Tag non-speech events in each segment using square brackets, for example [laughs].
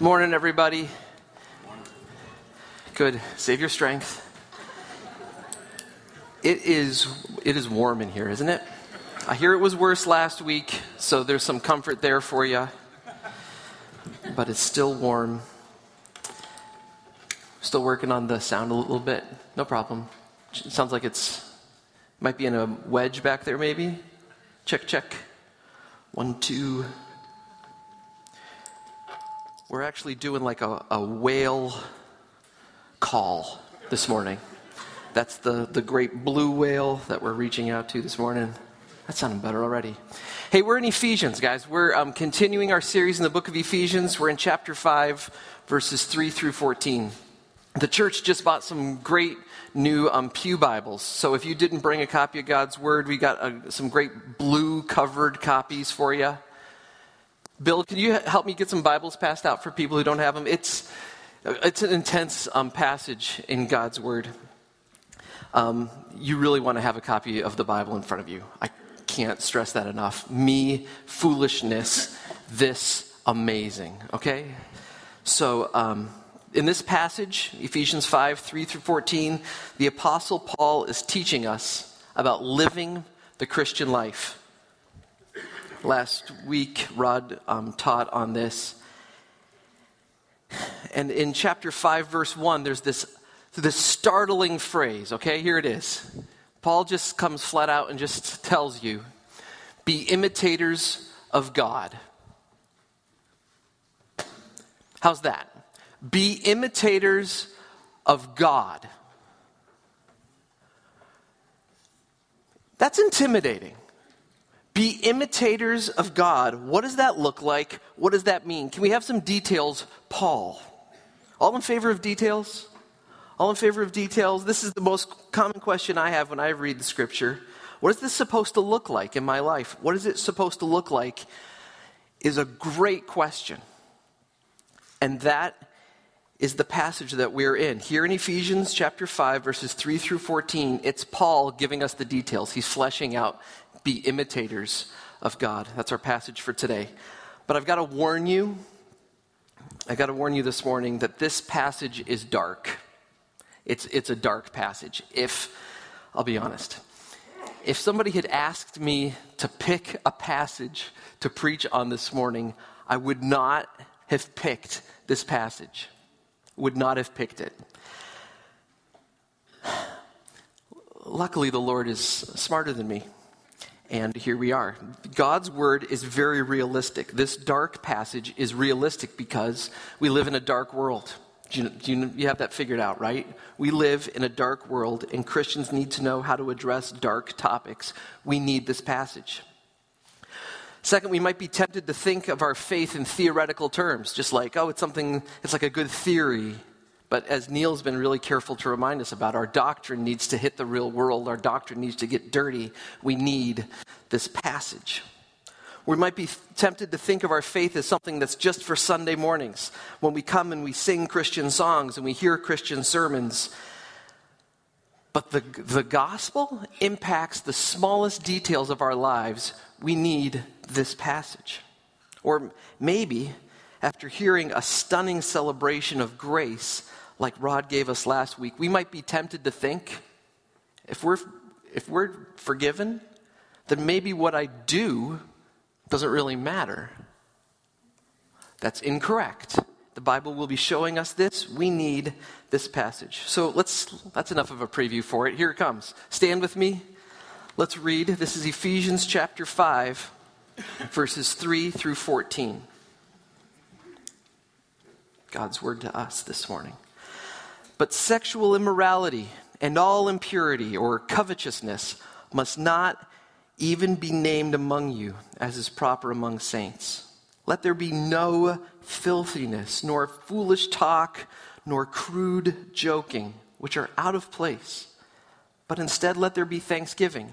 Morning, everybody. Good. Save your strength. It is, it is warm in here, isn't it? I hear it was worse last week, so there's some comfort there for you. But it's still warm. Still working on the sound a little bit. No problem. It sounds like it's might be in a wedge back there, maybe. Check, check. One, two. We're actually doing like a, a whale call this morning. That's the, the great blue whale that we're reaching out to this morning. That sounded better already. Hey, we're in Ephesians, guys. We're um, continuing our series in the book of Ephesians. We're in chapter 5, verses 3 through 14. The church just bought some great new um, Pew Bibles. So if you didn't bring a copy of God's Word, we got uh, some great blue covered copies for you. Bill, can you help me get some Bibles passed out for people who don't have them? It's, it's an intense um, passage in God's Word um, you really want to have a copy of the Bible in front of you. I can't stress that enough. Me, foolishness, this amazing, okay? So, um, in this passage, Ephesians 5 3 through 14, the Apostle Paul is teaching us about living the Christian life. Last week, Rod um, taught on this. And in chapter 5, verse 1, there's this this startling phrase, okay? Here it is. Paul just comes flat out and just tells you be imitators of God. How's that? Be imitators of God. That's intimidating. Be imitators of God. What does that look like? What does that mean? Can we have some details, Paul? All in favor of details? All in favor of details? This is the most common question I have when I read the scripture. What is this supposed to look like in my life? What is it supposed to look like? Is a great question. And that is the passage that we're in. Here in Ephesians chapter 5, verses 3 through 14, it's Paul giving us the details. He's fleshing out, be imitators of God. That's our passage for today. But I've got to warn you, I've got to warn you this morning that this passage is dark. It's, it's a dark passage. If, I'll be honest, if somebody had asked me to pick a passage to preach on this morning, I would not have picked this passage. Would not have picked it. Luckily, the Lord is smarter than me. And here we are. God's word is very realistic. This dark passage is realistic because we live in a dark world. Do you, do you, you, have that figured out, right? We live in a dark world, and Christians need to know how to address dark topics. We need this passage. Second, we might be tempted to think of our faith in theoretical terms, just like, oh, it's something, it's like a good theory. But as Neil's been really careful to remind us about, our doctrine needs to hit the real world, our doctrine needs to get dirty. We need this passage. We might be tempted to think of our faith as something that's just for Sunday mornings, when we come and we sing Christian songs and we hear Christian sermons. But the, the gospel impacts the smallest details of our lives. We need this passage. Or maybe, after hearing a stunning celebration of grace like Rod gave us last week, we might be tempted to think if we're, if we're forgiven, then maybe what I do doesn't really matter. That's incorrect. The Bible will be showing us this. We need this passage. So let's, that's enough of a preview for it. Here it comes. Stand with me. Let's read. This is Ephesians chapter 5, verses 3 through 14. God's word to us this morning. But sexual immorality and all impurity or covetousness must not even be named among you, as is proper among saints. Let there be no filthiness, nor foolish talk, nor crude joking, which are out of place. But instead, let there be thanksgiving.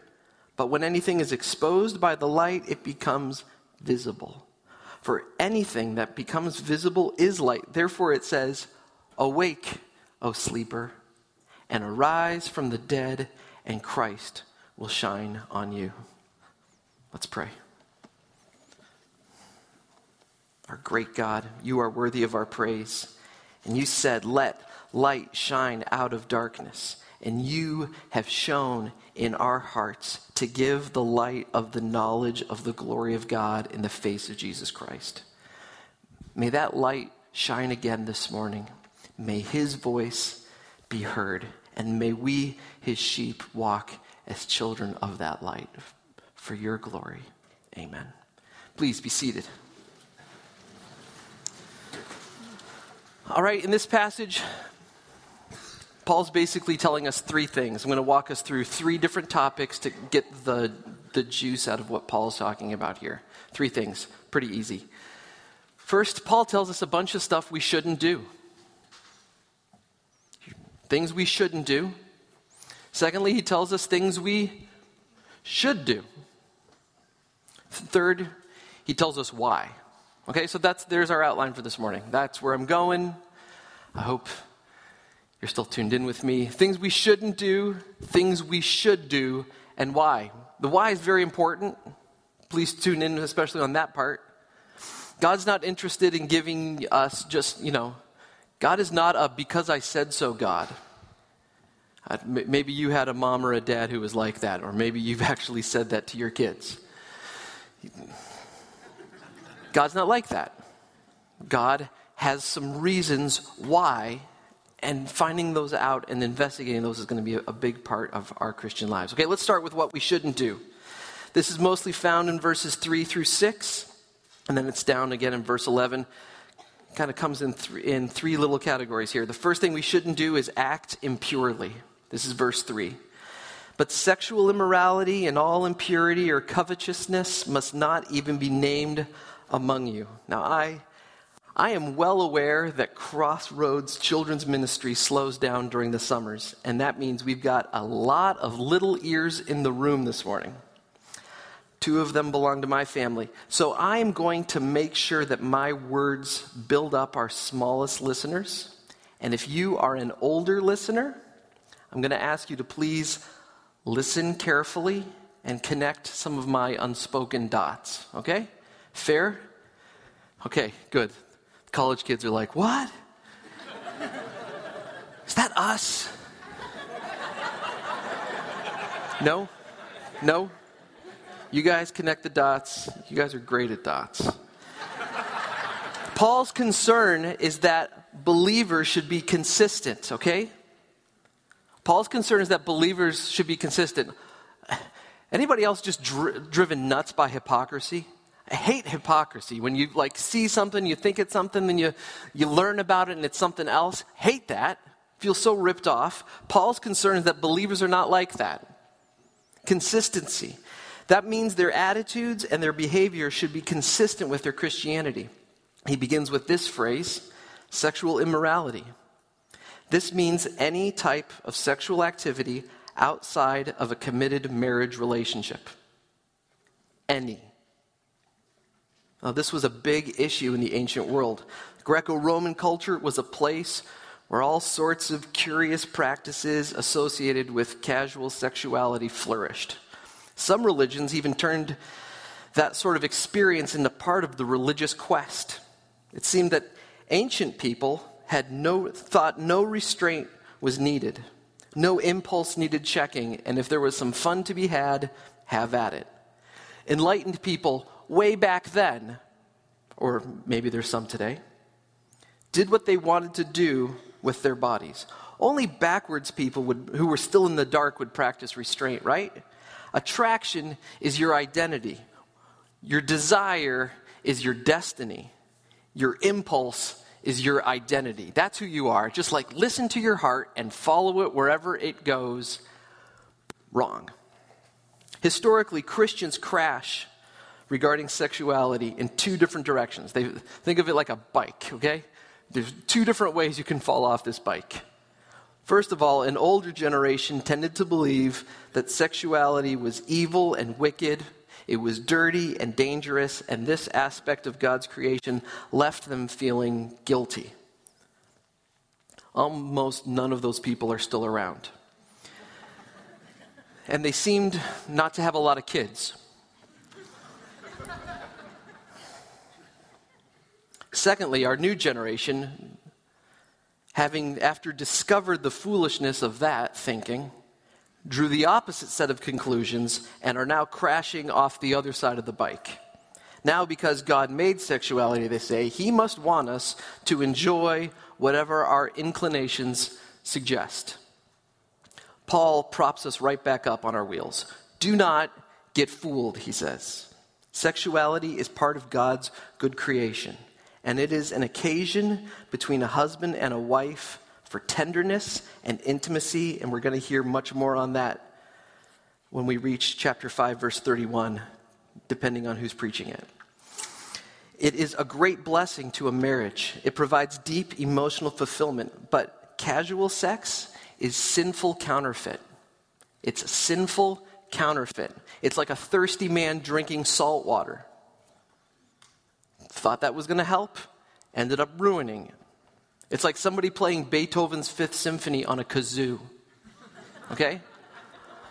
But when anything is exposed by the light, it becomes visible. For anything that becomes visible is light. Therefore it says, Awake, O sleeper and arise from the dead, and Christ will shine on you. Let's pray. Our great God, you are worthy of our praise. And you said, Let light shine out of darkness. And you have shone in our hearts to give the light of the knowledge of the glory of God in the face of Jesus Christ. May that light shine again this morning. May his voice be heard. And may we, his sheep, walk as children of that light for your glory. Amen. Please be seated. All right, in this passage, Paul's basically telling us three things. I'm going to walk us through three different topics to get the, the juice out of what Paul's talking about here. Three things, pretty easy. First, Paul tells us a bunch of stuff we shouldn't do things we shouldn't do. Secondly, he tells us things we should do. Third, he tells us why. Okay, so that's there's our outline for this morning. That's where I'm going. I hope you're still tuned in with me. Things we shouldn't do, things we should do, and why. The why is very important. Please tune in, especially on that part. God's not interested in giving us just, you know, God is not a because I said so God. Maybe you had a mom or a dad who was like that, or maybe you've [laughs] actually said that to your kids. God's not like that. God has some reasons why, and finding those out and investigating those is going to be a big part of our Christian lives. Okay, let's start with what we shouldn't do. This is mostly found in verses 3 through 6, and then it's down again in verse 11 kind of comes in, th- in three little categories here. The first thing we shouldn't do is act impurely. This is verse 3. But sexual immorality and all impurity or covetousness must not even be named among you. Now, I, I am well aware that Crossroads Children's Ministry slows down during the summers, and that means we've got a lot of little ears in the room this morning. Two of them belong to my family. So I am going to make sure that my words build up our smallest listeners. And if you are an older listener, I'm going to ask you to please listen carefully and connect some of my unspoken dots. Okay? Fair? Okay, good. College kids are like, what? Is that us? No? No? You guys connect the dots. You guys are great at dots. Paul's concern is that believers should be consistent, okay? Paul's concern is that believers should be consistent. Anybody else just dri- driven nuts by hypocrisy? Hate hypocrisy. When you like see something, you think it's something, then you, you learn about it and it's something else. Hate that. Feel so ripped off. Paul's concern is that believers are not like that. Consistency. That means their attitudes and their behavior should be consistent with their Christianity. He begins with this phrase sexual immorality. This means any type of sexual activity outside of a committed marriage relationship. Any. Now, this was a big issue in the ancient world. Greco Roman culture was a place where all sorts of curious practices associated with casual sexuality flourished. Some religions even turned that sort of experience into part of the religious quest. It seemed that ancient people had no thought no restraint was needed. No impulse needed checking, and if there was some fun to be had, have at it. enlightened people way back then, or maybe there's some today, did what they wanted to do with their bodies. Only backwards people would, who were still in the dark would practice restraint, right? Attraction is your identity. Your desire is your destiny. Your impulse is your identity. That's who you are. Just like listen to your heart and follow it wherever it goes. Wrong. Historically, Christians crash regarding sexuality in two different directions. They think of it like a bike, okay? There's two different ways you can fall off this bike. First of all, an older generation tended to believe that sexuality was evil and wicked, it was dirty and dangerous, and this aspect of God's creation left them feeling guilty. Almost none of those people are still around. And they seemed not to have a lot of kids. Secondly, our new generation, having after discovered the foolishness of that thinking, drew the opposite set of conclusions and are now crashing off the other side of the bike. Now, because God made sexuality, they say, He must want us to enjoy whatever our inclinations suggest. Paul props us right back up on our wheels. Do not get fooled, he says. Sexuality is part of God's good creation and it is an occasion between a husband and a wife for tenderness and intimacy, and we're going to hear much more on that when we reach chapter 5, verse 31, depending on who's preaching it. It is a great blessing to a marriage. It provides deep emotional fulfillment, but casual sex is sinful counterfeit. It's a sinful counterfeit. It's like a thirsty man drinking salt water thought that was going to help, ended up ruining it. It's like somebody playing Beethoven's Fifth Symphony on a kazoo. Okay?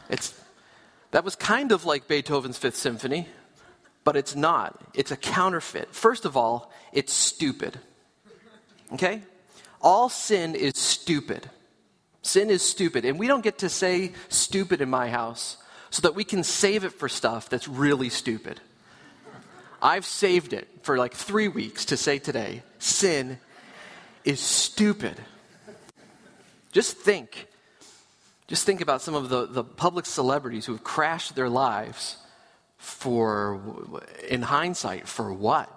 It's, that was kind of like Beethoven's Fifth Symphony, but it's not. It's a counterfeit. First of all, it's stupid. Okay? All sin is stupid. Sin is stupid. And we don't get to say stupid in my house so that we can save it for stuff that's really stupid. I've saved it for like three weeks to say today sin is stupid. Just think. Just think about some of the, the public celebrities who have crashed their lives for, in hindsight, for what?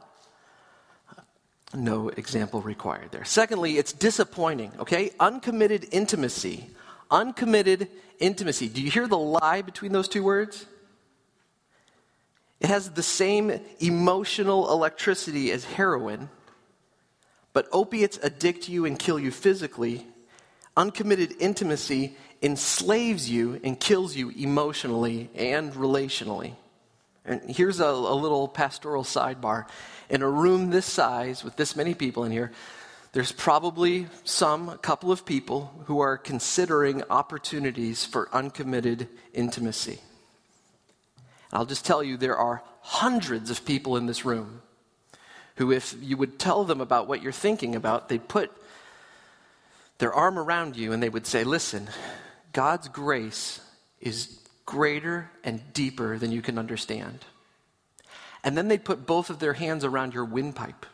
No example required there. Secondly, it's disappointing, okay? Uncommitted intimacy. Uncommitted intimacy. Do you hear the lie between those two words? It has the same emotional electricity as heroin, but opiates addict you and kill you physically. Uncommitted intimacy enslaves you and kills you emotionally and relationally. And here's a, a, little pastoral sidebar. In a room this size, with this many people in here, there's probably some, a couple of people who are considering opportunities for uncommitted intimacy. I'll just tell you, there are hundreds of people in this room who, if you would tell them about what you're thinking about, they'd put their arm around you and they would say, Listen, God's grace is greater and deeper than you can understand. And then they'd put both of their hands around your windpipe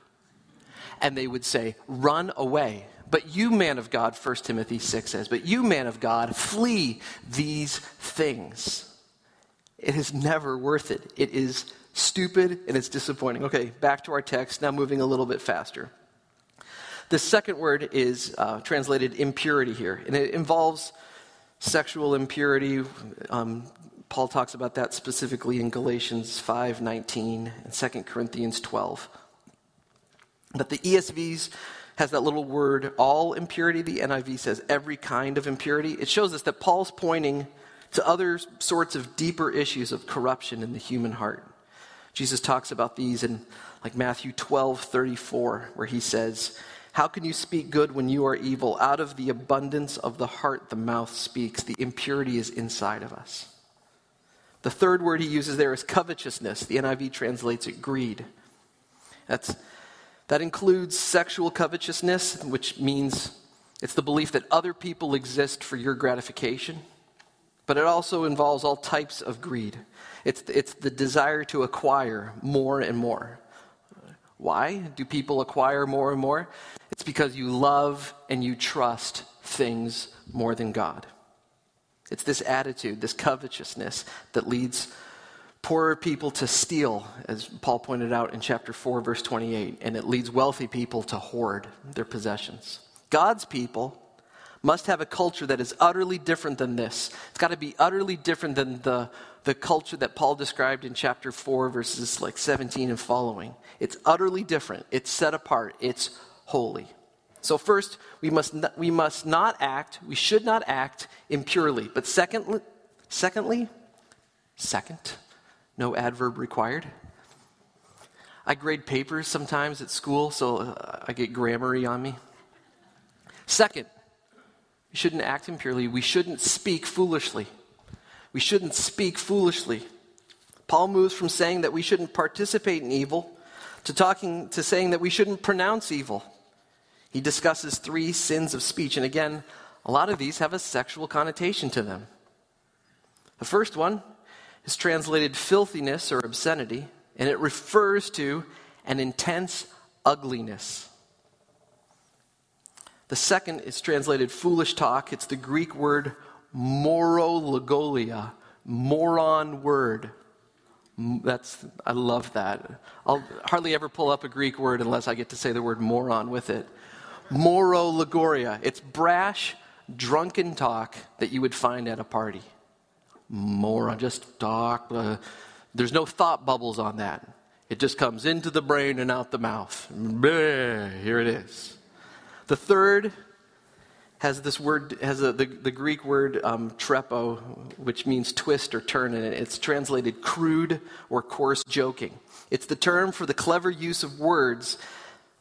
and they would say, Run away. But you, man of God, 1 Timothy 6 says, but you, man of God, flee these things. It is never worth it. It is stupid and it's disappointing. Okay, back to our text, now moving a little bit faster. The second word is uh, translated impurity here, and it involves sexual impurity. Um, Paul talks about that specifically in Galatians 5:19 and 2 Corinthians 12. But the ESV's has that little word all impurity. The NIV says every kind of impurity. It shows us that Paul's pointing to other sorts of deeper issues of corruption in the human heart. Jesus talks about these in like Matthew 12, 34, where he says, How can you speak good when you are evil? Out of the abundance of the heart, the mouth speaks. The impurity is inside of us. The third word he uses there is covetousness. The NIV translates it greed. That's, that includes sexual covetousness, which means it's the belief that other people exist for your gratification but it also involves all types of greed. It's, it's the desire to acquire more and more. Why do people acquire more and more? It's because you love and you trust things more than God. It's this attitude, this covetousness that leads poorer people to steal, as Paul pointed out in chapter 4, verse 28, and it leads wealthy people to hoard their possessions. God's people must have a culture that is utterly different than this. It's got to be utterly different than the, the culture that Paul described in chapter 4, verses like 17 and following. It's utterly different, it's set apart, it's holy. So, first, we must, not, we must not act, we should not act impurely. But secondly, secondly, second, no adverb required. I grade papers sometimes at school, so uh, I get grammary on me. Second, we shouldn't act impurely. We shouldn't speak foolishly. We shouldn't speak foolishly. Paul moves from saying that we shouldn't participate in evil to talking to saying that we shouldn't pronounce evil. He discusses three sins of speech, and again, a lot of these have a sexual connotation to them. The first one is translated filthiness or obscenity, and it refers to an intense ugliness. The second is translated foolish talk. It's the Greek word morologolia, moron word. That's I love that. I'll hardly ever pull up a Greek word unless I get to say the word moron with it. Morologoria. It's brash, drunken talk that you would find at a party. Moron, just talk. Uh, there's no thought bubbles on that. It just comes into the brain and out the mouth. Here it is. The third has this word, has a, the, the Greek word um, trepo, which means twist or turn, and it's translated crude or coarse joking. It's the term for the clever use of words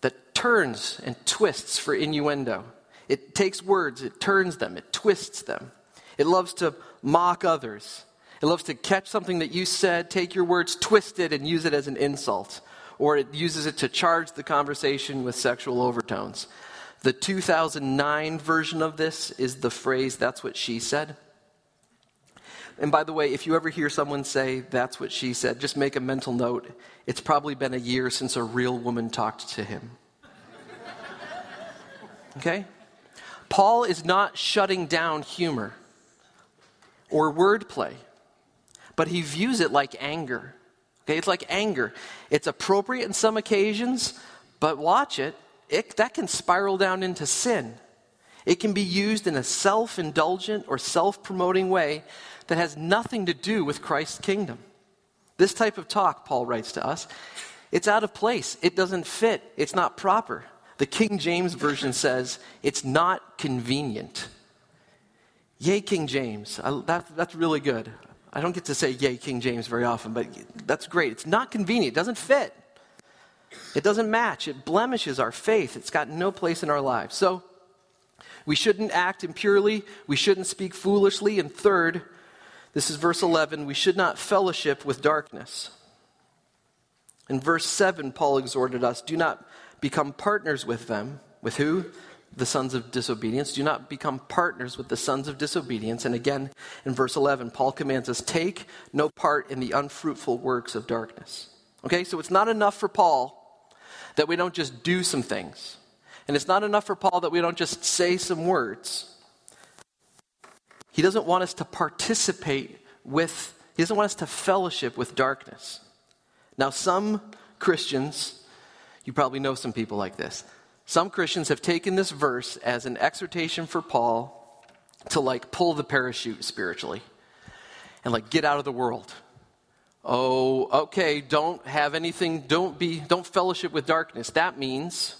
that turns and twists for innuendo. It takes words, it turns them, it twists them. It loves to mock others. It loves to catch something that you said, take your words, twist it, and use it as an insult. Or it uses it to charge the conversation with sexual overtones. The 2009 version of this is the phrase, that's what she said. And by the way, if you ever hear someone say, that's what she said, just make a mental note. It's probably been a year since a real woman talked to him. Okay? Paul is not shutting down humor or wordplay, but he views it like anger. Okay? It's like anger. It's appropriate in some occasions, but watch it it, that can spiral down into sin. It can be used in a self indulgent or self promoting way that has nothing to do with Christ's kingdom. This type of talk, Paul writes to us, it's out of place. It doesn't fit. It's not proper. The King James Version says it's not convenient. Yay, King James. I, that, that's really good. I don't get to say yay, King James very often, but that's great. It's not convenient. It doesn't fit. It doesn't match. It blemishes our faith. It's got no place in our lives. So, we shouldn't act impurely. We shouldn't speak foolishly. And third, this is verse 11, we should not fellowship with darkness. In verse 7, Paul exhorted us do not become partners with them. With who? The sons of disobedience. Do not become partners with the sons of disobedience. And again, in verse 11, Paul commands us take no part in the unfruitful works of darkness. Okay, so it's not enough for Paul that we don't just do some things. And it's not enough for Paul that we don't just say some words. He doesn't want us to participate with, he doesn't want us to fellowship with darkness. Now, some Christians, you probably know some people like this. Some Christians have taken this verse as an exhortation for Paul to like pull the parachute spiritually and like get out of the world oh, okay, don't have anything, don't be, don't fellowship with darkness. That means,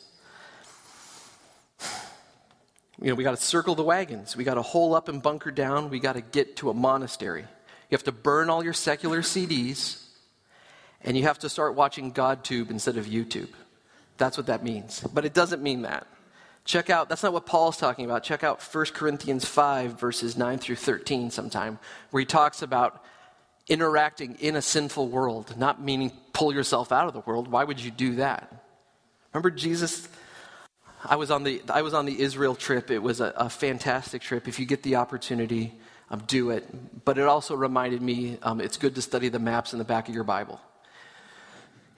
you know, we got to circle the wagons. We got to hole up and bunker down. We got to get to a monastery. You have to burn all your secular CDs, and you have to start watching GodTube instead of YouTube. That's what that means. But it doesn't mean that. Check out, that's not what Paul's talking about. Check out 1 Corinthians 5, verses 9 through 13 sometime, where he talks about interacting in a sinful world, not meaning pull yourself out of the world. Why would you do that? Remember Jesus? I was on the, I was on the Israel trip. It was a, a fantastic trip. If you get the opportunity, um, do it. But it also reminded me um, it's good to study the maps in the back of your Bible.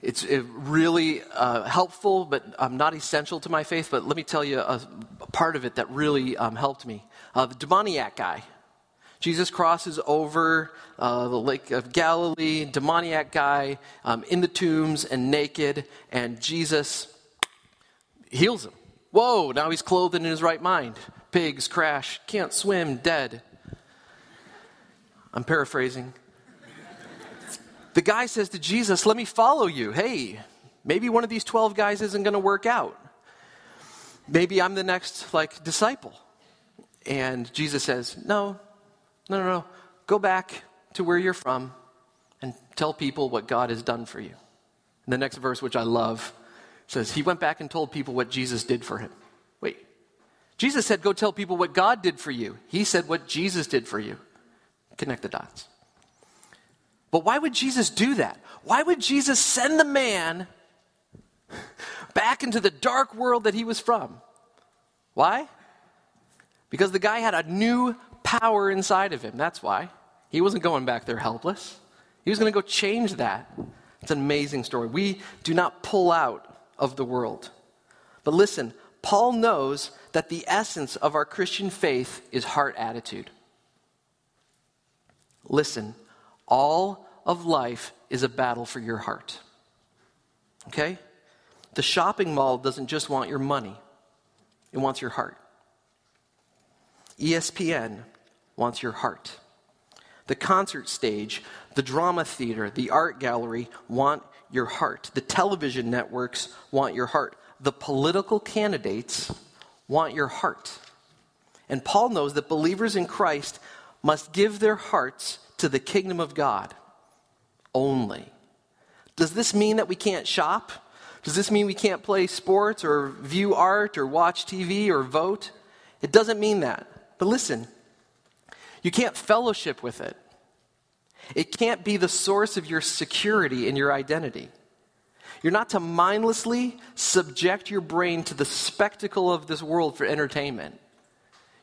It's it really uh, helpful, but um, not essential to my faith. But let me tell you a, a part of it that really um, helped me. Uh, the demoniac guy. Jesus crosses over uh, the Lake of Galilee, demoniac guy um, in the tombs and naked, and Jesus heals him. Whoa, now he's clothed and in his right mind. Pigs crash, can't swim, dead. I'm paraphrasing. The guy says to Jesus, Let me follow you. Hey, maybe one of these 12 guys isn't going to work out. Maybe I'm the next, like, disciple. And Jesus says, No, no, no, no. Go back to where you're from and tell people what God has done for you. And the next verse, which I love, says, He went back and told people what Jesus did for him. Wait, Jesus said, Go tell people what God did for you. He said, What Jesus did for you. Connect the dots. But why would Jesus do that? Why would Jesus send the man back into the dark world that he was from? Why? Because the guy had a new power inside of him. That's why. He wasn't going back there helpless. He was going to go change that. It's an amazing story. We do not pull out of the world. But listen, Paul knows that the essence of our Christian faith is heart attitude. Listen, all of life is a battle for your heart. Okay? The shopping mall doesn't just want your money, it wants your heart. ESPN wants your heart. The concert stage, the drama theater, the art gallery want your heart. The television networks want your heart. The political candidates want your heart. And Paul knows that believers in Christ must give their hearts to the kingdom of God only. Does this mean that we can't shop? Does this mean we can't play sports or view art or watch TV or vote? It doesn't mean that. But listen, you can't fellowship with it. It can't be the source of your security and your identity. You're not to mindlessly subject your brain to the spectacle of this world for entertainment.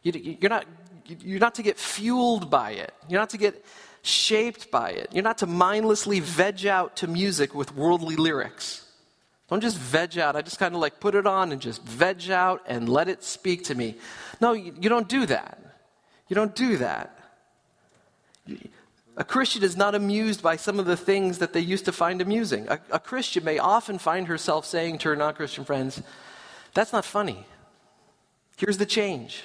You're not, you're not to get fueled by it. You're not to get shaped by it. You're not to mindlessly veg out to music with worldly lyrics. Don't just veg out. I just kind of like put it on and just veg out and let it speak to me. No, you, you don't do that. You don't do that. A Christian is not amused by some of the things that they used to find amusing. A, a Christian may often find herself saying to her non Christian friends, That's not funny. Here's the change.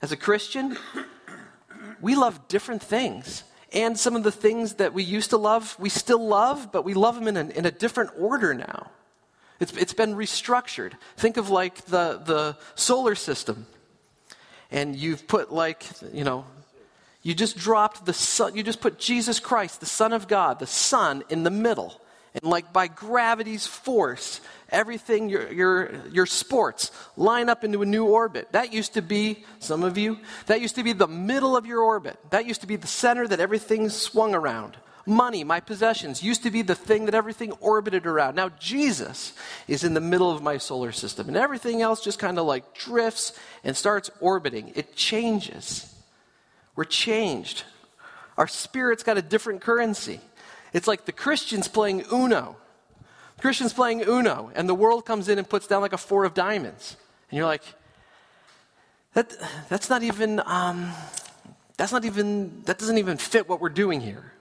As a Christian, we love different things. And some of the things that we used to love, we still love, but we love them in a, in a different order now. It's, it's been restructured. Think of like the, the solar system. And you've put like, you know, you just dropped the Son, you just put Jesus Christ, the Son of God, the Son, in the middle. And like by gravity's force, everything, your, your, your sports line up into a new orbit. That used to be, some of you, that used to be the middle of your orbit. That used to be the center that everything swung around. Money, my possessions, used to be the thing that everything orbited around. Now, Jesus is in the middle of my solar system, and everything else just kind of like drifts and starts orbiting. It changes. We're changed. Our spirit's got a different currency. It's like the Christians playing Uno. The Christians playing Uno, and the world comes in and puts down like a four of diamonds. And you're like, that, that's not even, um, that's not even, that doesn't even fit what we're doing here.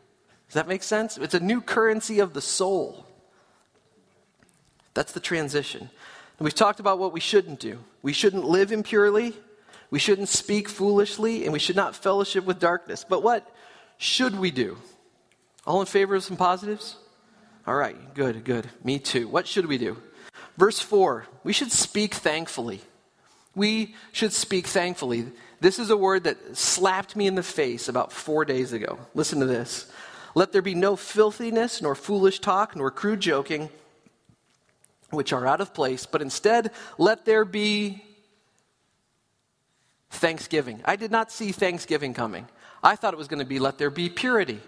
Does that make sense? It's a new currency of the soul. That's the transition. And we've talked about what we shouldn't do. We shouldn't live impurely, we shouldn't speak foolishly, and we should not fellowship with darkness. But what should we do? All in favor of some positives? All right, good, good. Me too. What should we do? Verse 4 we should speak thankfully. We should speak thankfully. This is a word that slapped me in the face about four days ago. Listen to this. Let there be no filthiness, nor foolish talk, nor crude joking, which are out of place, but instead let there be thanksgiving. I did not see thanksgiving coming. I thought it was going to be let there be purity.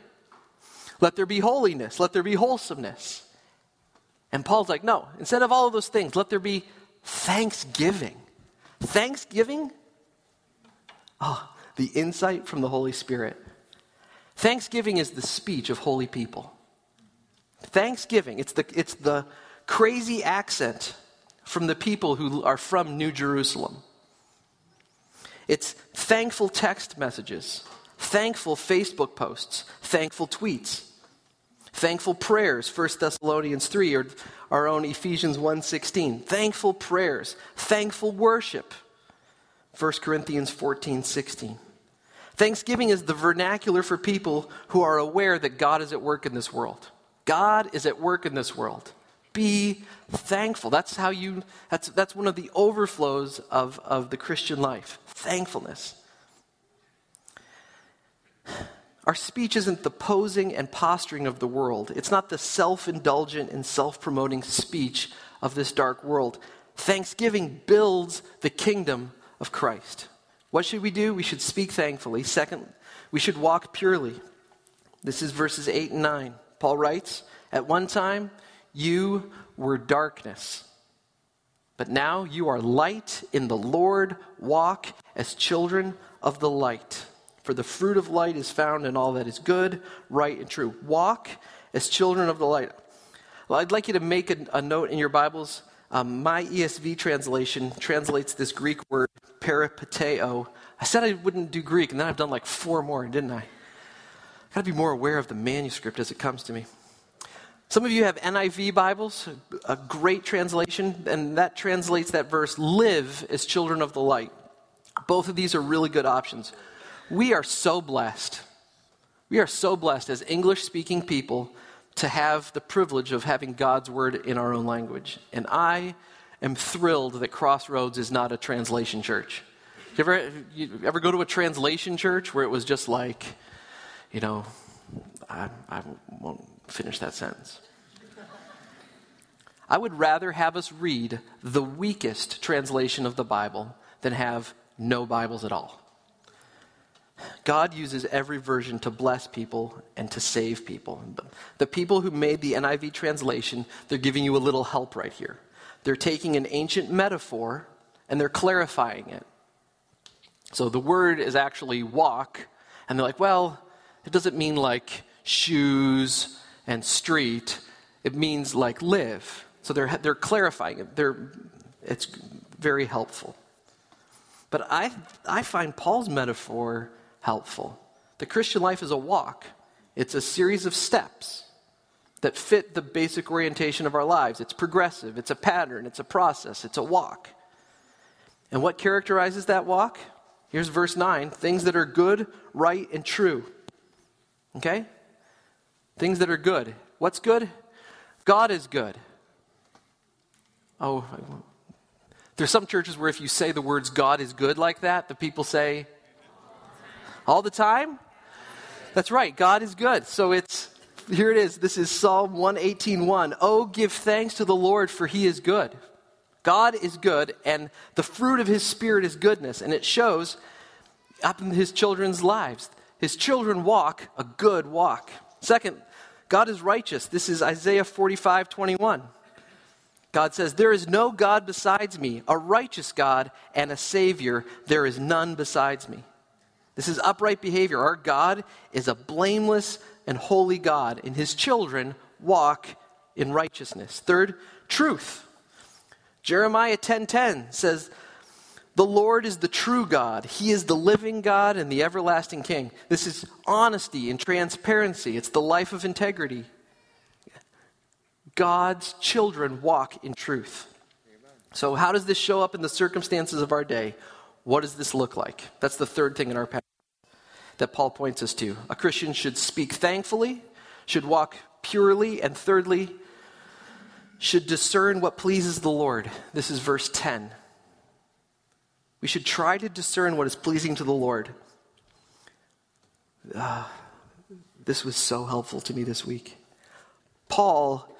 Let there be holiness. Let there be wholesomeness. And Paul's like, no, instead of all of those things, let there be thanksgiving. Thanksgiving? Oh, the insight from the Holy Spirit. Thanksgiving is the speech of holy people. Thanksgiving, it's the, it's the crazy accent from the people who are from New Jerusalem. It's thankful text messages, thankful Facebook posts, thankful tweets, thankful prayers, 1 Thessalonians 3 or our own Ephesians 1:16. Thankful prayers, thankful worship. 1 Corinthians 14:16. Thanksgiving is the vernacular for people who are aware that God is at work in this world. God is at work in this world. Be thankful. That's how you, that's, that's one of the overflows of, of the Christian life thankfulness. Our speech isn't the posing and posturing of the world. It's not the self indulgent and self promoting speech of this dark world. Thanksgiving builds the kingdom of Christ. What should we do? We should speak thankfully. Second, we should walk purely. This is verses 8 and 9. Paul writes, At one time, you were darkness, but now you are light in the Lord. Walk as children of the light. For the fruit of light is found in all that is good, right, and true. Walk as children of the light. Well, I'd like you to make a, a note in your Bibles. Um, my ESV translation translates this Greek word peripateo. I said I wouldn't do Greek, and then I've done like four more, didn't I? I've got to be more aware of the manuscript as it comes to me. Some of you have NIV Bibles, a great translation, and that translates that verse live as children of the light. Both of these are really good options. We are so blessed. We are so blessed as English speaking people to have the privilege of having God's word in our own language. And I am thrilled that Crossroads is not a translation church. You ever, you ever go to a translation church where it was just like, you know, I, I won't finish that sentence. I would rather have us read the weakest translation of the Bible than have no Bibles at all. God uses every version to bless people and to save people. The people who made the NIV translation, they're giving you a little help right here. They're taking an ancient metaphor and they're clarifying it. So the word is actually walk, and they're like, well, it doesn't mean like shoes and street, it means like live. So they're, they're clarifying it. They're, it's very helpful. But I, I find Paul's metaphor helpful. The Christian life is a walk, it's a series of steps that fit the basic orientation of our lives. It's progressive, it's a pattern, it's a process, it's a walk. And what characterizes that walk? Here's verse 9 things that are good, right, and true. Okay? Things that are good. What's good? God is good. Oh, there's some churches where if you say the words God is good like that, the people say, all the time? That's right, God is good. So it's, here it is. This is Psalm 118.1. Oh, give thanks to the Lord, for he is good. God is good, and the fruit of his spirit is goodness. And it shows up in his children's lives. His children walk a good walk. Second, God is righteous. This is Isaiah 45 21. God says, There is no God besides me, a righteous God and a Savior. There is none besides me. This is upright behavior. Our God is a blameless and holy God, and his children walk in righteousness. Third, truth. Jeremiah 10:10 says, "The Lord is the true God. He is the living God and the everlasting King." This is honesty and transparency. It's the life of integrity. God's children walk in truth. So, how does this show up in the circumstances of our day? What does this look like? That's the third thing in our passage that Paul points us to. A Christian should speak thankfully, should walk purely, and thirdly, should discern what pleases the Lord. This is verse 10. We should try to discern what is pleasing to the Lord. Uh, this was so helpful to me this week. Paul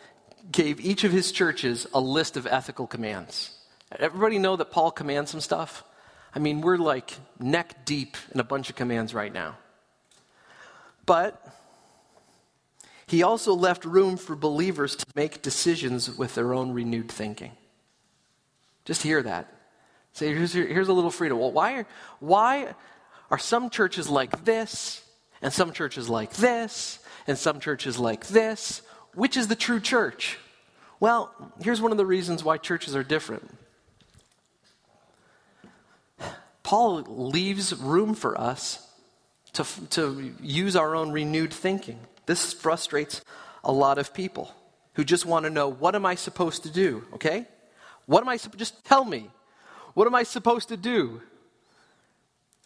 gave each of his churches a list of ethical commands. Everybody know that Paul commands some stuff? I mean, we're like neck deep in a bunch of commands right now. But he also left room for believers to make decisions with their own renewed thinking. Just hear that. Say, here's, here's a little freedom. Well, why, why are some churches like this, and some churches like this, and some churches like this. Which is the true church? Well, here's one of the reasons why churches are different. Paul leaves room for us to, to use our own renewed thinking. This frustrates a lot of people who just want to know what am I supposed to do, okay? What am I just tell me. What am I supposed to do?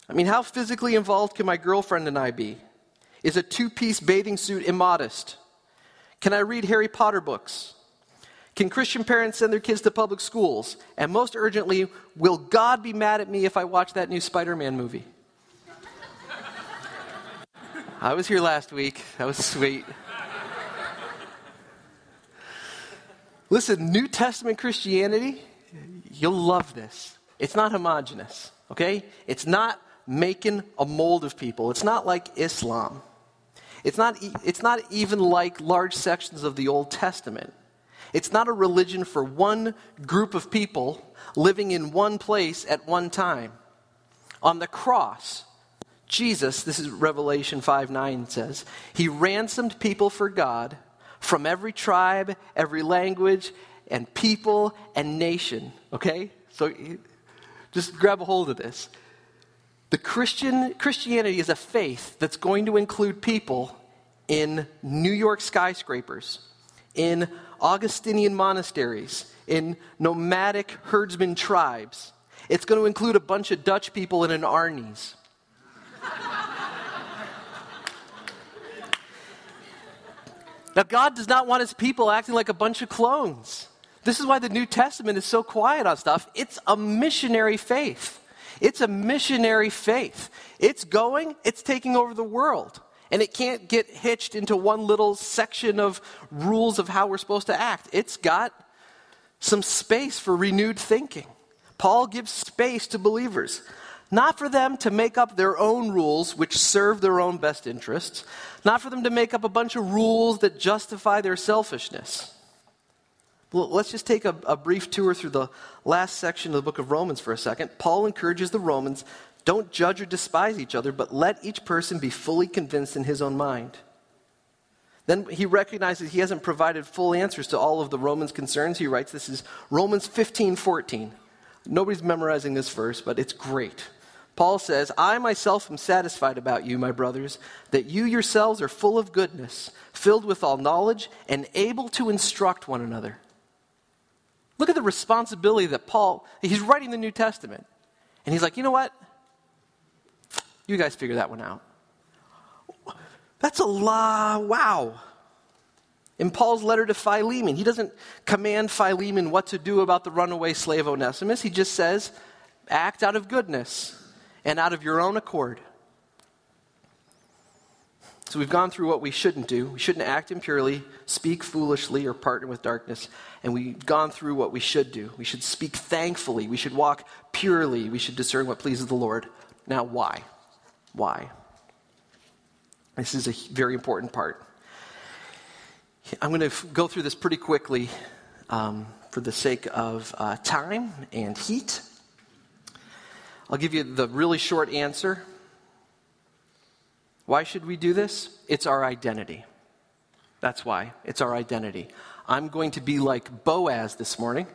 I mean, how physically involved can my girlfriend and I be? Is a two-piece bathing suit immodest? Can I read Harry Potter books? Can Christian parents send their kids to public schools? And most urgently, will God be mad at me if I watch that new Spider Man movie? I was here last week. That was sweet. Listen, New Testament Christianity, you'll love this. It's not homogenous, okay? It's not making a mold of people. It's not like Islam. It's not, it's not even like large sections of the Old Testament. It's not a religion for one group of people living in one place at one time. On the cross, Jesus, this is Revelation 5 9 says, He ransomed people for God from every tribe, every language, and people and nation. Okay? So just grab a hold of this. The Christian Christianity is a faith that's going to include people in New York skyscrapers, in Augustinian monasteries, in nomadic herdsman tribes. It's going to include a bunch of Dutch people in an Arnie's. Now, God does not want his people acting like a bunch of clones. This is why the New Testament is so quiet on stuff. It's a missionary faith. It's a missionary faith. It's going, it's taking over the world. And it can't get hitched into one little section of rules of how we're supposed to act. It's got some space for renewed thinking. Paul gives space to believers not for them to make up their own rules which serve their own best interests, not for them to make up a bunch of rules that justify their selfishness. Let's just take a, a brief tour through the last section of the book of Romans for a second. Paul encourages the Romans don't judge or despise each other, but let each person be fully convinced in his own mind. Then he recognizes he hasn't provided full answers to all of the Romans' concerns. He writes, This is Romans 15 14. Nobody's memorizing this verse, but it's great. Paul says, I myself am satisfied about you, my brothers, that you yourselves are full of goodness, filled with all knowledge, and able to instruct one another. Look at the responsibility that Paul, he's writing the New Testament. And he's like, you know what? You guys figure that one out. That's a lot. Wow. In Paul's letter to Philemon, he doesn't command Philemon what to do about the runaway slave Onesimus. He just says, act out of goodness and out of your own accord. So we've gone through what we shouldn't do. We shouldn't act impurely, speak foolishly, or partner with darkness. And we've gone through what we should do. We should speak thankfully. We should walk purely. We should discern what pleases the Lord. Now, why? Why? This is a very important part. I'm going to go through this pretty quickly um, for the sake of uh, time and heat. I'll give you the really short answer. Why should we do this? It's our identity. That's why. It's our identity. I'm going to be like Boaz this morning.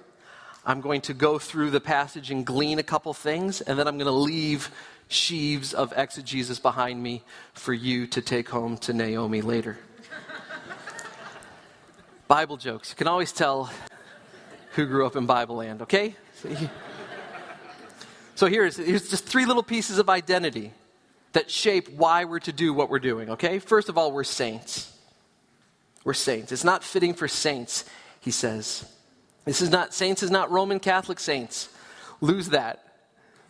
I'm going to go through the passage and glean a couple things, and then I'm going to leave sheaves of exegesis behind me for you to take home to Naomi later. Bible jokes. You can always tell who grew up in Bible land, okay? So here's, here's just three little pieces of identity that shape why we're to do what we're doing, okay? First of all, we're saints. We're saints. It's not fitting for saints, he says. This is not, saints is not Roman Catholic saints. Lose that.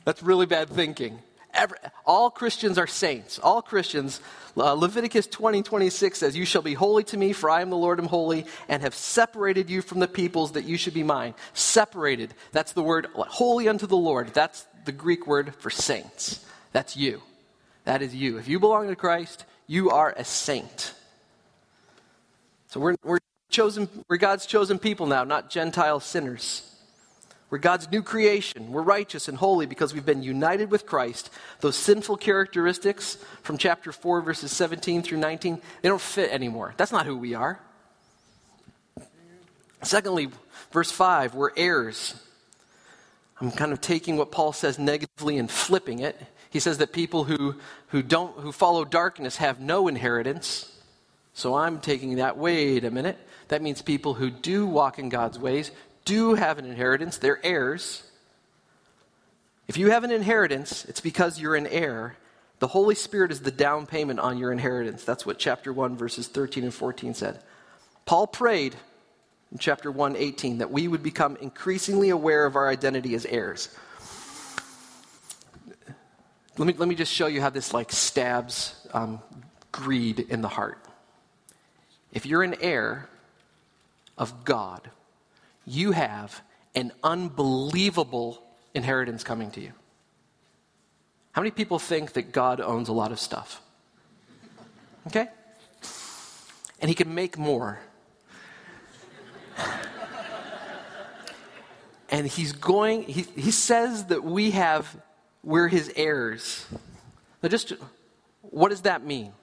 That's really bad thinking. Every, all Christians are saints. All Christians, uh, Leviticus 20, 26 says, You shall be holy to me, for I am the Lord am holy, and have separated you from the peoples that you should be mine. Separated. That's the word holy unto the Lord. That's the Greek word for saints. That's you. That is you. If you belong to Christ, you are a saint. So we're, we're chosen, we're God's chosen people now, not Gentile sinners. We're God's new creation. We're righteous and holy because we've been united with Christ. Those sinful characteristics from chapter 4, verses 17 through 19, they don't fit anymore. That's not who we are. Secondly, verse 5, we're heirs. I'm kind of taking what Paul says negatively and flipping it. He says that people who, who don't who follow darkness have no inheritance. So I'm taking that, wait a minute. That means people who do walk in God's ways do have an inheritance, they're heirs. If you have an inheritance, it's because you're an heir. The Holy Spirit is the down payment on your inheritance. That's what chapter 1, verses 13 and 14 said. Paul prayed in chapter 1, 18, that we would become increasingly aware of our identity as heirs. Let me, let me just show you how this like stabs um, greed in the heart. If you're an heir of God, you have an unbelievable inheritance coming to you. How many people think that God owns a lot of stuff? Okay? And he can make more. [laughs] and he's going, he, he says that we have, we're his heirs. Now, just what does that mean?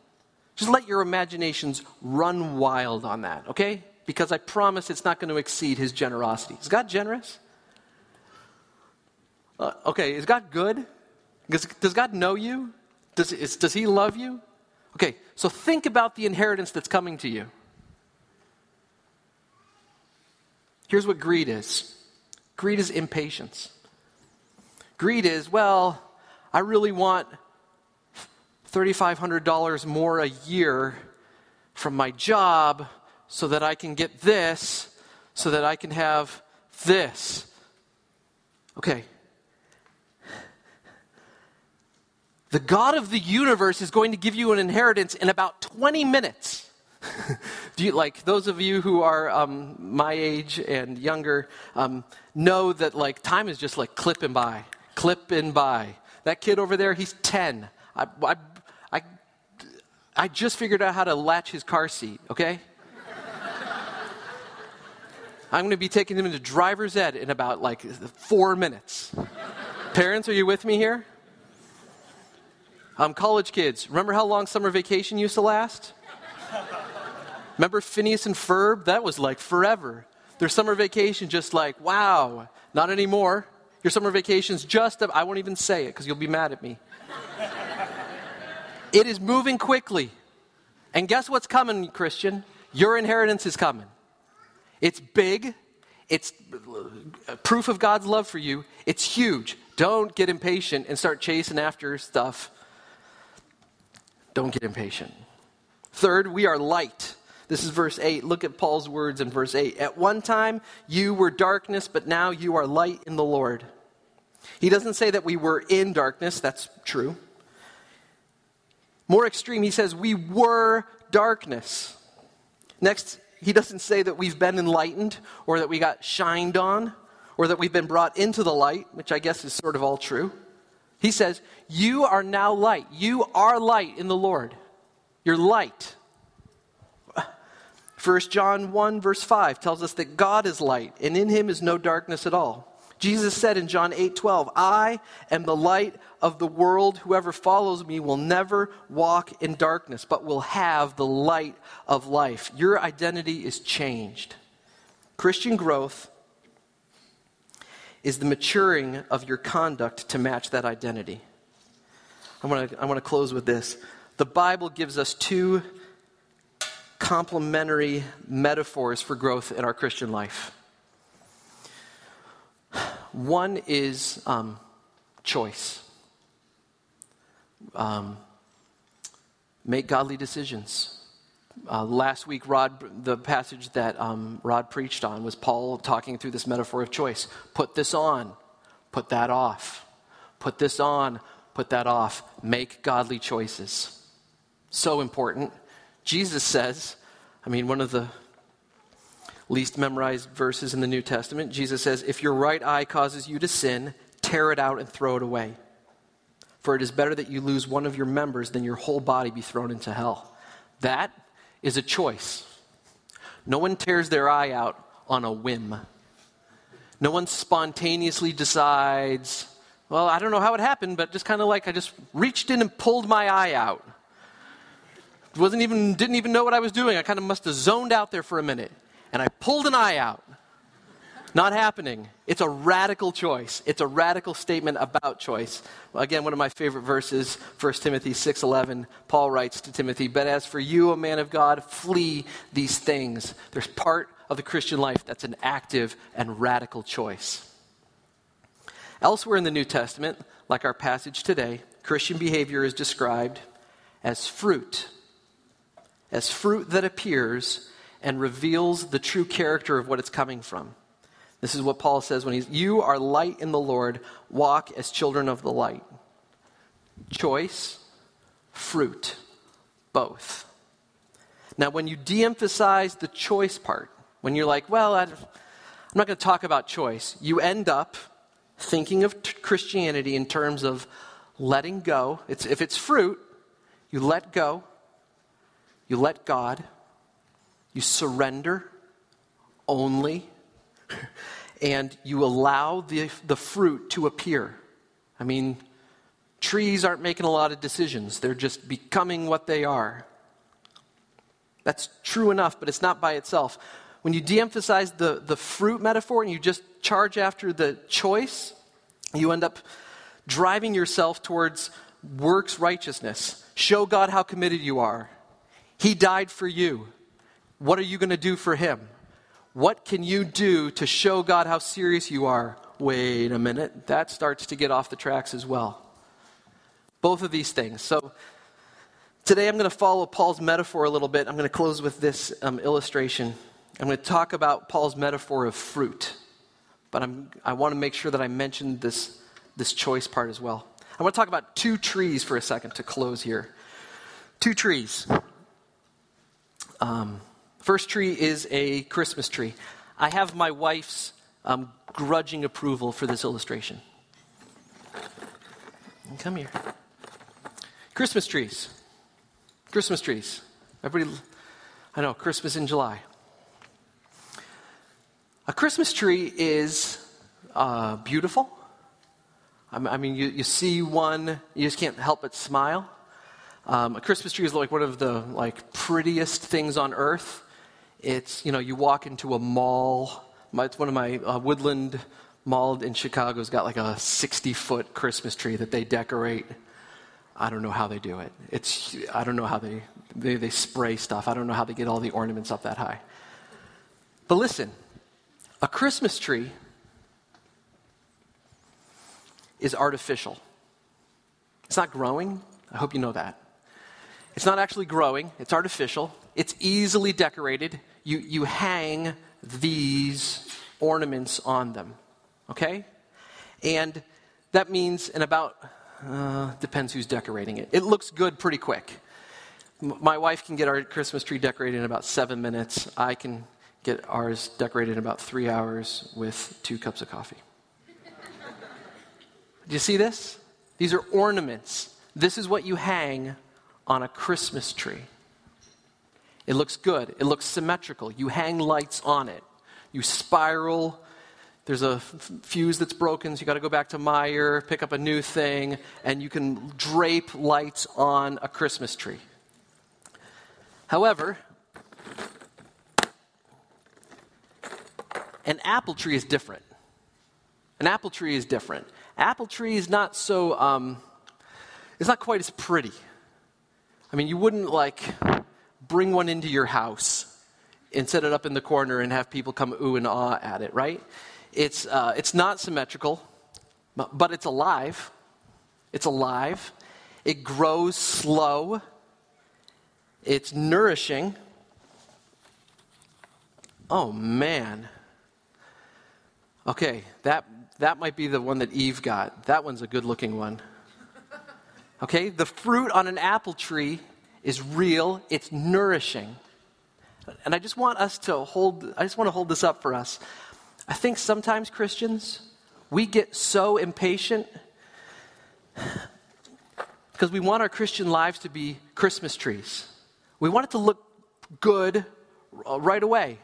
Just let your imaginations run wild on that, okay? Because I promise it's not going to exceed his generosity. Is God generous? Uh, okay, is God good? Does, does God know you? Does, is, does he love you? Okay, so think about the inheritance that's coming to you. Here's what greed is greed is impatience. Greed is, well, I really want $3,500 more a year from my job so that I can get this, so that I can have this. Okay. The God of the universe is going to give you an inheritance in about 20 minutes. [laughs] Do you like those of you who are um, my age and younger um, know that like time is just like clipping by, clipping by. That kid over there, he's 10. I, I, I, I just figured out how to latch his car seat, okay? I'm going to be taking them into driver's ed in about like four minutes. Parents, are you with me here? Um, college kids, remember how long summer vacation used to last? Remember Phineas and Ferb? That was like forever. Their summer vacation just like, wow, not anymore. Your summer vacation's just, I won't even say it because you'll be mad at me. it is moving quickly. And guess what's coming, Christian? Your inheritance is coming. It's big, it's uh, proof of God's love for you, it's huge. Don't get impatient and start chasing after stuff. Don't get impatient. Third, we are light. This is verse 8. Look at Paul's words in verse 8. At one time, you were darkness, but now you are light in the Lord. He doesn't say that we were in darkness. That's true. More extreme, he says we were darkness. Next, he doesn't say that we've been enlightened or that we got shined on or that we've been brought into the light, which I guess is sort of all true. He says, You are now light. You are light in the Lord. You're light. 1 John 1, verse 5 tells us that God is light, and in him is no darkness at all. Jesus said in John 8 12, I am the light of the world. Whoever follows me will never walk in darkness, but will have the light of life. Your identity is changed. Christian growth is the maturing of your conduct to match that identity. I want to I want to close with this. The Bible gives us two complementary metaphors for growth in our Christian life. One is um, choice. Um, make godly decisions. Uh, last week, Rod, the passage that um, Rod preached on was Paul talking through this metaphor of choice. Put this on, put that off. Put this on, put that off. Make godly choices. So important. Jesus says, I mean, one of the least memorized verses in the New Testament, Jesus says, If your right eye causes you to sin, tear it out and throw it away. For it is better that you lose one of your members than your whole body be thrown into hell. That is a choice. No one tears their eye out on a whim. No one spontaneously decides, well, I don't know how it happened, but just kind of like I just reached in and pulled my eye out. Wasn't even, didn't even know what I was doing. I kind of must have zoned out there for a minute. And I pulled an eye out. Not happening. It's a radical choice. It's a radical statement about choice. Again, one of my favorite verses, 1 Timothy 6:11, Paul writes to Timothy, "But as for you, a man of God, flee these things." There's part of the Christian life that's an active and radical choice. Elsewhere in the New Testament, like our passage today, Christian behavior is described as fruit. As fruit that appears and reveals the true character of what it's coming from. This is what Paul says when he's, You are light in the Lord, walk as children of the light. Choice, fruit, both. Now, when you de emphasize the choice part, when you're like, Well, i am not going to talk about choice, you end up thinking of t- Christianity in terms of letting go. It's, if it's fruit, you let go, you let God, you surrender only and you allow the, the fruit to appear. I mean, trees aren't making a lot of decisions, they're just becoming what they are. That's true enough, but it's not by itself. When you de emphasize the, the fruit metaphor and you just charge after the choice, you end up driving yourself towards works righteousness. Show God how committed you are. He died for you. What are you going to do for him? What can you do to show God how serious you are? Wait a minute. That starts to get off the tracks as well. Both of these things. So, today I'm going to follow Paul's metaphor a little bit. I'm going to close with this um, illustration. I'm going to talk about Paul's metaphor of fruit. But I'm, I want to make sure that I mention this, this choice part as well. I want to talk about two trees for a second to close here. Two trees. Um, First tree is a Christmas tree. I have my wife's um, grudging approval for this illustration. Come here. Christmas trees. Christmas trees. Everybody, I know, Christmas in July. A Christmas tree is uh, beautiful. I mean, you, you see one, you just can't help but smile. Um, a Christmas tree is like one of the like prettiest things on earth. It's, you know, you walk into a mall. My, it's one of my uh, Woodland Mall in Chicago's got like a 60 foot Christmas tree that they decorate. I don't know how they do it. It's, I don't know how they, they, they spray stuff. I don't know how they get all the ornaments up that high. But listen, a Christmas tree is artificial. It's not growing. I hope you know that. It's not actually growing, it's artificial. It's easily decorated. You, you hang these ornaments on them. Okay? And that means in about, uh, depends who's decorating it. It looks good pretty quick. M- my wife can get our Christmas tree decorated in about seven minutes. I can get ours decorated in about three hours with two cups of coffee. Do you see this? These are ornaments. This is what you hang on a Christmas tree. It looks good, it looks symmetrical. You hang lights on it, you spiral. There's a f- fuse that's broken, so you got to go back to Meijer, pick up a new thing, and you can drape lights on a Christmas tree. However, an apple tree is different. An apple tree is different. Apple tree is not so, um, it's not quite as pretty. I mean, you wouldn't like bring one into your house and set it up in the corner and have people come ooh and ah at it, right? It's, uh, it's not symmetrical, but it's alive. It's alive. It grows slow. It's nourishing. Oh, man. Okay, that, that might be the one that Eve got. That one's a good looking one. Okay, the fruit on an apple tree is real, it's nourishing. And I just want us to hold, I just want to hold this up for us. I think sometimes Christians, we get so impatient because we want our Christian lives to be Christmas trees. We want it to look good right away.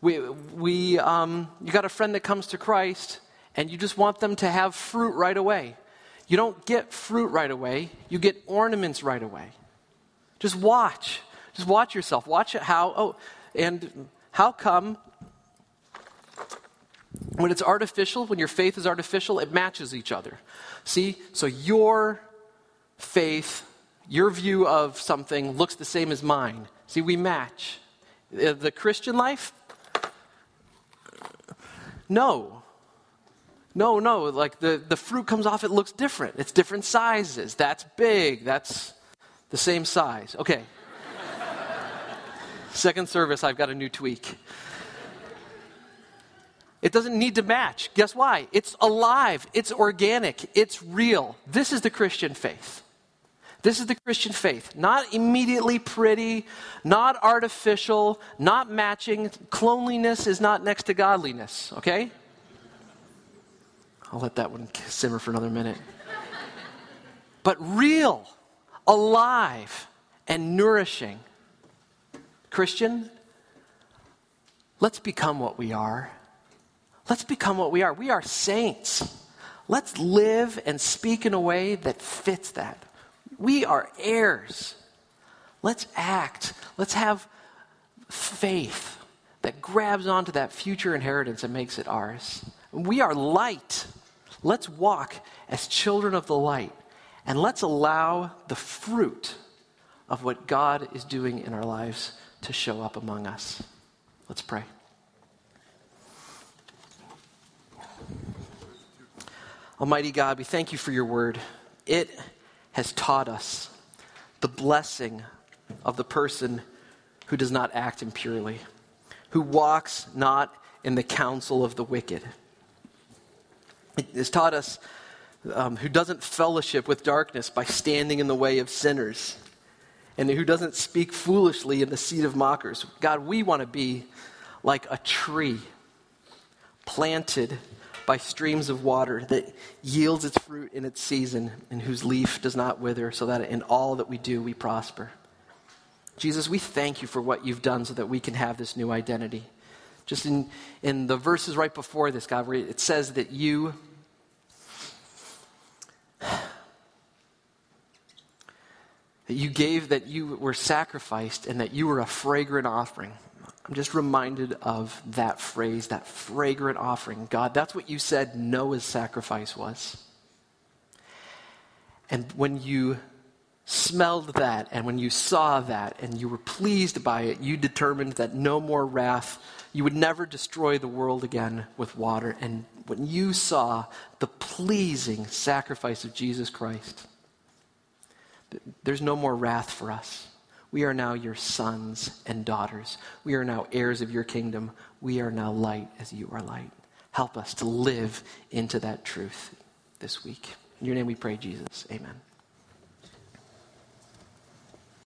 We, we, um, you got a friend that comes to Christ and you just want them to have fruit right away. You don't get fruit right away, you get ornaments right away. Just watch. Just watch yourself. Watch it how, oh, and how come when it's artificial, when your faith is artificial, it matches each other. See? So your faith, your view of something looks the same as mine. See, we match. Uh, the Christian life? No. No, no. Like the, the fruit comes off, it looks different. It's different sizes. That's big. That's the same size. Okay. Second service, I've got a new tweak. It doesn't need to match. Guess why? It's alive, it's organic, it's real. This is the Christian faith. This is the Christian faith. Not immediately pretty, not artificial, not matching. Cloneliness is not next to godliness, okay? I'll let that one simmer for another minute. but real, alive, and nourishing. Christian, let's become what we are. Let's become what we are. We are saints. Let's live and speak in a way that fits that. We are heirs. Let's act. Let's have faith that grabs onto that future inheritance and makes it ours. We are light. Let's walk as children of the light and let's allow the fruit of what God is doing in our lives to show up among us. Let's pray. Almighty God, we thank you for your word. It has taught us the blessing of the person who does not act impurely, who walks not in the counsel of the wicked. Has taught us um, who doesn't fellowship with darkness by standing in the way of sinners, and who doesn't speak foolishly in the seat of mockers. God, we want to be like a tree planted by streams of water that yields its fruit in its season and whose leaf does not wither, so that in all that we do we prosper. Jesus, we thank you for what you've done so that we can have this new identity. Just in, in the verses right before this, God, it says that you. That you gave, that you were sacrificed, and that you were a fragrant offering. I'm just reminded of that phrase, that fragrant offering. God, that's what you said Noah's sacrifice was. And when you smelled that and when you saw that and you were pleased by it, you determined that no more wrath, you would never destroy the world again with water. And when you saw the pleasing sacrifice of Jesus Christ, there's no more wrath for us. We are now your sons and daughters. We are now heirs of your kingdom. We are now light as you are light. Help us to live into that truth this week. In your name we pray, Jesus. Amen.